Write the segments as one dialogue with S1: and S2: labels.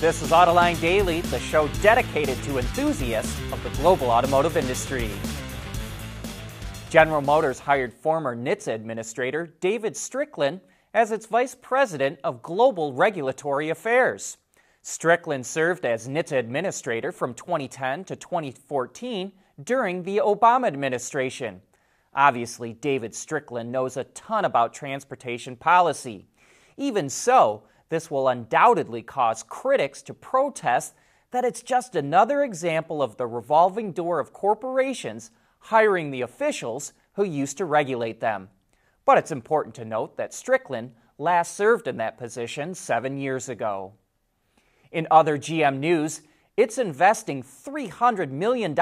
S1: This is Autoline Daily, the show dedicated to enthusiasts of the global automotive industry. General Motors hired former NHTSA administrator David Strickland as its vice president of global regulatory affairs. Strickland served as NHTSA administrator from 2010 to 2014 during the Obama administration. Obviously, David Strickland knows a ton about transportation policy. Even so, this will undoubtedly cause critics to protest that it's just another example of the revolving door of corporations hiring the officials who used to regulate them. But it's important to note that Strickland last served in that position seven years ago. In other GM news, it's investing $300 million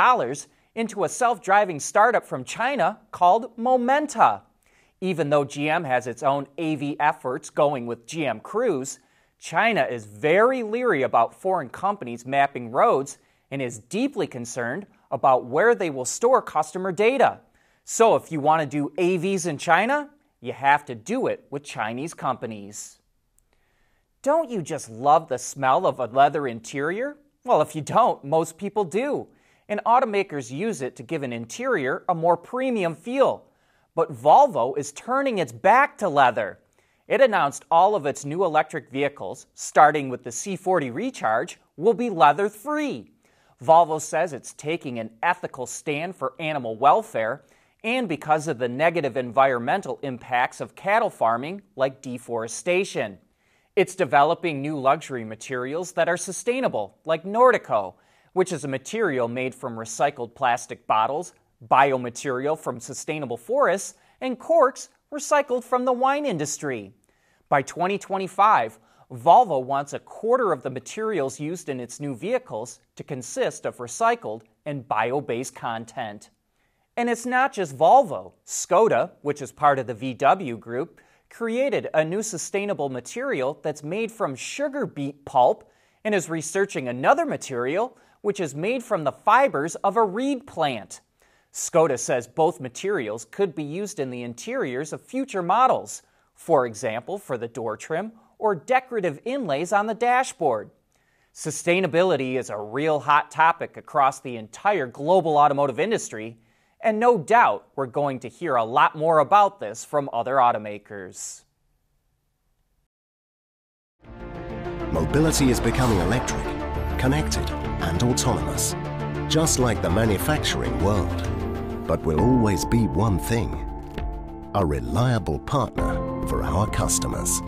S1: into a self driving startup from China called Momenta. Even though GM has its own AV efforts going with GM Cruise, China is very leery about foreign companies mapping roads and is deeply concerned about where they will store customer data. So, if you want to do AVs in China, you have to do it with Chinese companies. Don't you just love the smell of a leather interior? Well, if you don't, most people do. And automakers use it to give an interior a more premium feel. But Volvo is turning its back to leather. It announced all of its new electric vehicles, starting with the C40 Recharge, will be leather free. Volvo says it's taking an ethical stand for animal welfare and because of the negative environmental impacts of cattle farming, like deforestation. It's developing new luxury materials that are sustainable, like Nordico, which is a material made from recycled plastic bottles, biomaterial from sustainable forests, and corks recycled from the wine industry. By 2025, Volvo wants a quarter of the materials used in its new vehicles to consist of recycled and bio based content. And it's not just Volvo. Skoda, which is part of the VW group, created a new sustainable material that's made from sugar beet pulp and is researching another material which is made from the fibers of a reed plant. Skoda says both materials could be used in the interiors of future models, for example, for the door trim or decorative inlays on the dashboard. Sustainability is a real hot topic across the entire global automotive industry, and no doubt we're going to hear a lot more about this from other automakers.
S2: Mobility is becoming electric, connected, and autonomous, just like the manufacturing world. But will always be one thing a reliable partner for our customers.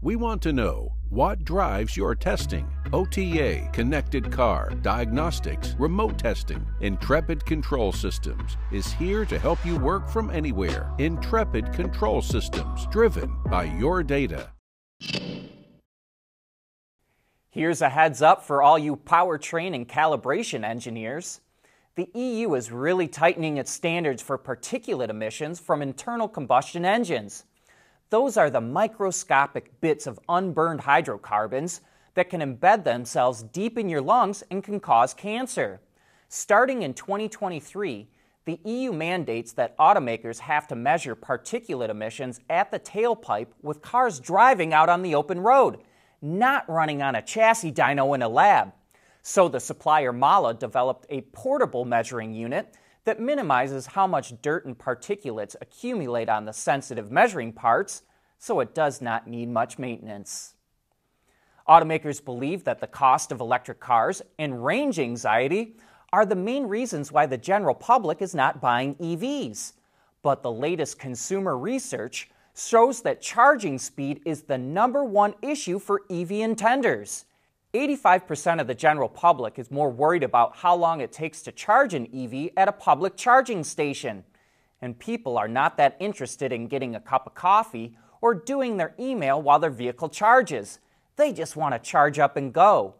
S3: We want to know what drives your testing. OTA, connected car, diagnostics, remote testing. Intrepid Control Systems is here to help you work from anywhere. Intrepid Control Systems, driven by your data.
S1: Here's a heads up for all you powertrain and calibration engineers. The EU is really tightening its standards for particulate emissions from internal combustion engines. Those are the microscopic bits of unburned hydrocarbons that can embed themselves deep in your lungs and can cause cancer. Starting in 2023, the EU mandates that automakers have to measure particulate emissions at the tailpipe with cars driving out on the open road, not running on a chassis dyno in a lab. So the supplier MAHLE developed a portable measuring unit that minimizes how much dirt and particulates accumulate on the sensitive measuring parts, so it does not need much maintenance. Automakers believe that the cost of electric cars and range anxiety are the main reasons why the general public is not buying EVs. But the latest consumer research shows that charging speed is the number one issue for EV intenders. 85% of the general public is more worried about how long it takes to charge an EV at a public charging station. And people are not that interested in getting a cup of coffee or doing their email while their vehicle charges. They just want to charge up and go.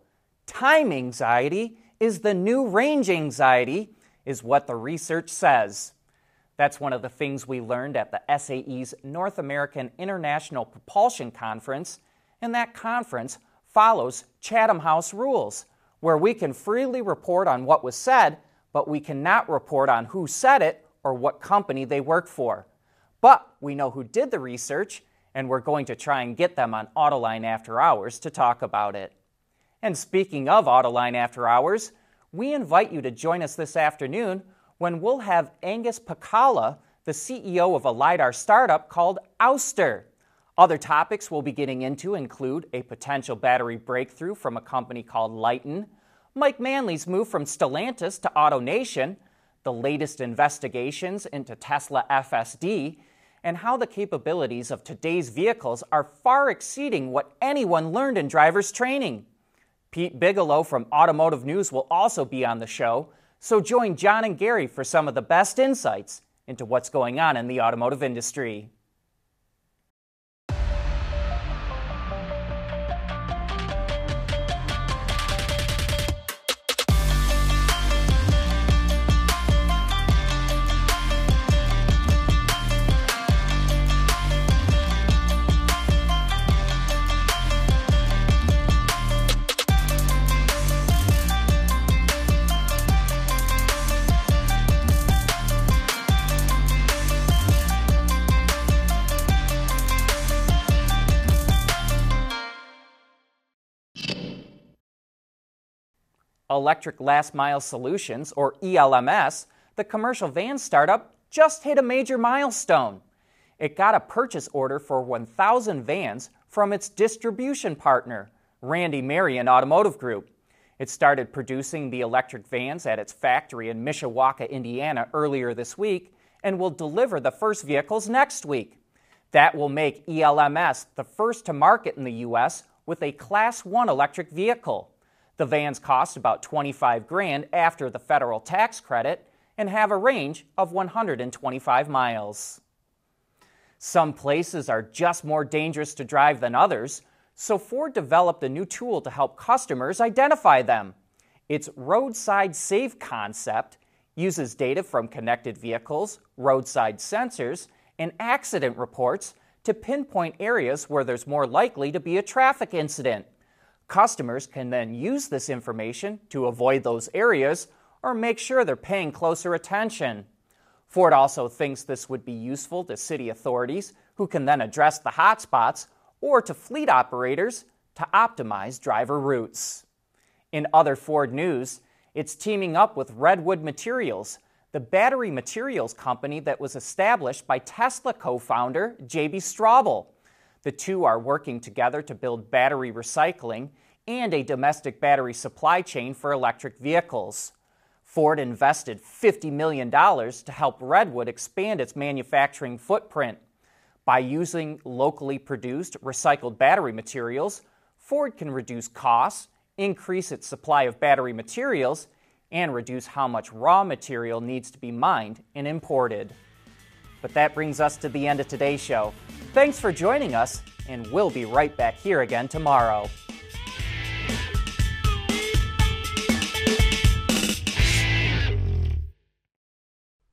S1: Time anxiety is the new range anxiety, is what the research says. That's one of the things we learned at the SAE's North American International Propulsion Conference, and that conference follows Chatham House rules, where we can freely report on what was said, but we cannot report on who said it or what company they work for. But we know who did the research, and we're going to try and get them on Autoline After Hours to talk about it. And speaking of Autoline After Hours, we invite you to join us this afternoon when we'll have Angus Pacala, the CEO of a LiDAR startup called Ouster. Other topics we'll be getting into include a potential battery breakthrough from a company called Lyten, Mike Manley's move from Stellantis to AutoNation, the latest investigations into Tesla FSD, and how the capabilities of today's vehicles are far exceeding what anyone learned in driver's training. Pete Bigelow from Automotive News will also be on the show, so join John and Gary for some of the best insights into what's going on in the automotive industry. Electric Last Mile Solutions, or ELMS, the commercial van startup, just hit a major milestone. It got a purchase order for 1,000 vans from its distribution partner, Randy Marion Automotive Group. It started producing the electric vans at its factory in Mishawaka, Indiana earlier this week and will deliver the first vehicles next week. That will make ELMS the first to market in the U.S. with a Class 1 electric vehicle. The vans cost about 25 grand after the federal tax credit and have a range of 125 miles. Some places are just more dangerous to drive than others, so Ford developed a new tool to help customers identify them. Its Roadside Safe concept uses data from connected vehicles, roadside sensors, and accident reports to pinpoint areas where there's more likely to be a traffic incident. Customers can then use this information to avoid those areas or make sure they're paying closer attention. Ford also thinks this would be useful to city authorities who can then address the hotspots or to fleet operators to optimize driver routes. In other Ford news, it's teaming up with Redwood Materials, the battery materials company that was established by Tesla co founder J.B. Straubel. The two are working together to build battery recycling and a domestic battery supply chain for electric vehicles. Ford invested $50 million to help Redwood expand its manufacturing footprint. By using locally produced recycled battery materials, Ford can reduce costs, increase its supply of battery materials, and reduce how much raw material needs to be mined and imported. But that brings us to the end of today's show. Thanks for joining us, and we'll be right back here again tomorrow.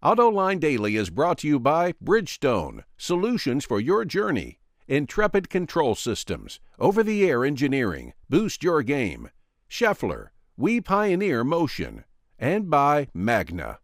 S3: AutoLine Daily is brought to you by Bridgestone, solutions for your journey, Intrepid Control Systems, over the air engineering, boost your game, Schaeffler, we pioneer motion, and by Magna.